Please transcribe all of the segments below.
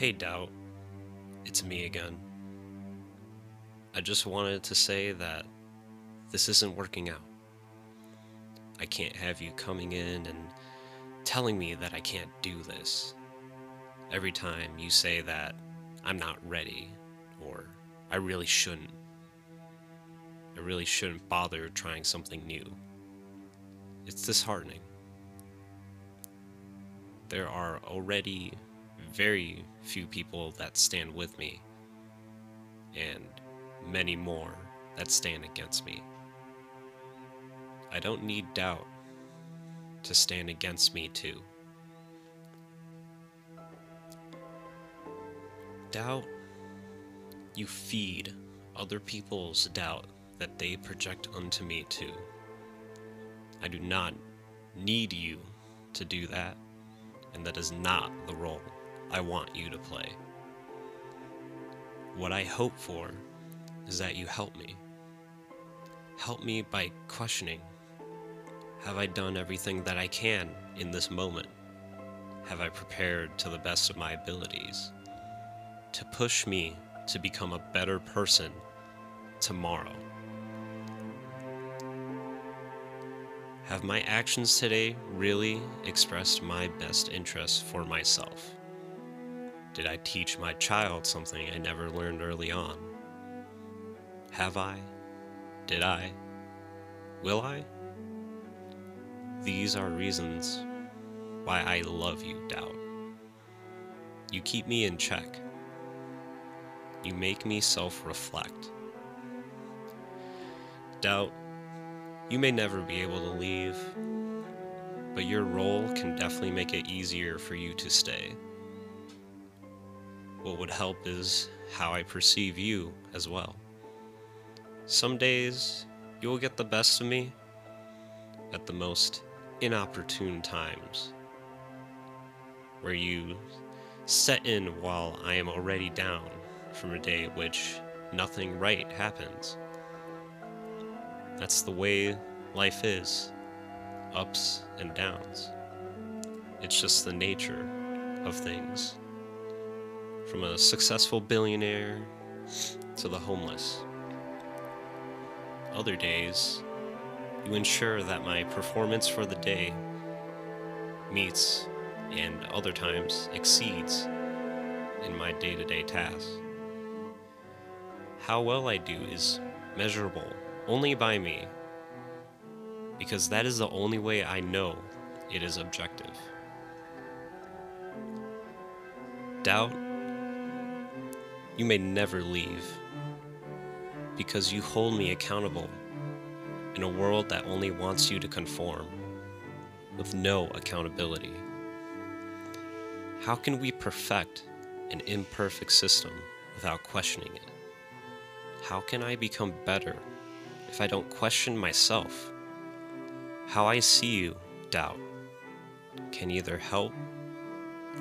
Hey, Doubt. It's me again. I just wanted to say that this isn't working out. I can't have you coming in and telling me that I can't do this. Every time you say that I'm not ready or I really shouldn't. I really shouldn't bother trying something new. It's disheartening. There are already very few people that stand with me, and many more that stand against me. I don't need doubt to stand against me, too. Doubt, you feed other people's doubt that they project unto me, too. I do not need you to do that, and that is not the role I want you to play. What I hope for is that you help me. Help me by questioning Have I done everything that I can in this moment? Have I prepared to the best of my abilities? To push me to become a better person tomorrow. Have my actions today really expressed my best interests for myself? Did I teach my child something I never learned early on? Have I? Did I? Will I? These are reasons why I love you, Doubt. You keep me in check. You make me self reflect. Doubt, you may never be able to leave, but your role can definitely make it easier for you to stay. What would help is how I perceive you as well. Some days you will get the best of me at the most inopportune times, where you set in while I am already down from a day which nothing right happens. That's the way life is ups and downs. It's just the nature of things from a successful billionaire to the homeless. Other days, you ensure that my performance for the day meets and other times exceeds in my day to day tasks. How well I do is measurable only by me, because that is the only way I know it is objective. Doubt you may never leave because you hold me accountable in a world that only wants you to conform with no accountability. How can we perfect an imperfect system without questioning it? How can I become better if I don't question myself? How I see you, doubt, can either help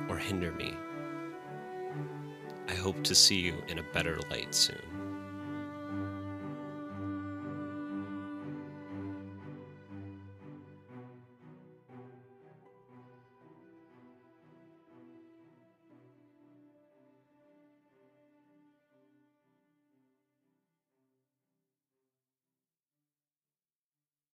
or hinder me. I hope to see you in a better light soon.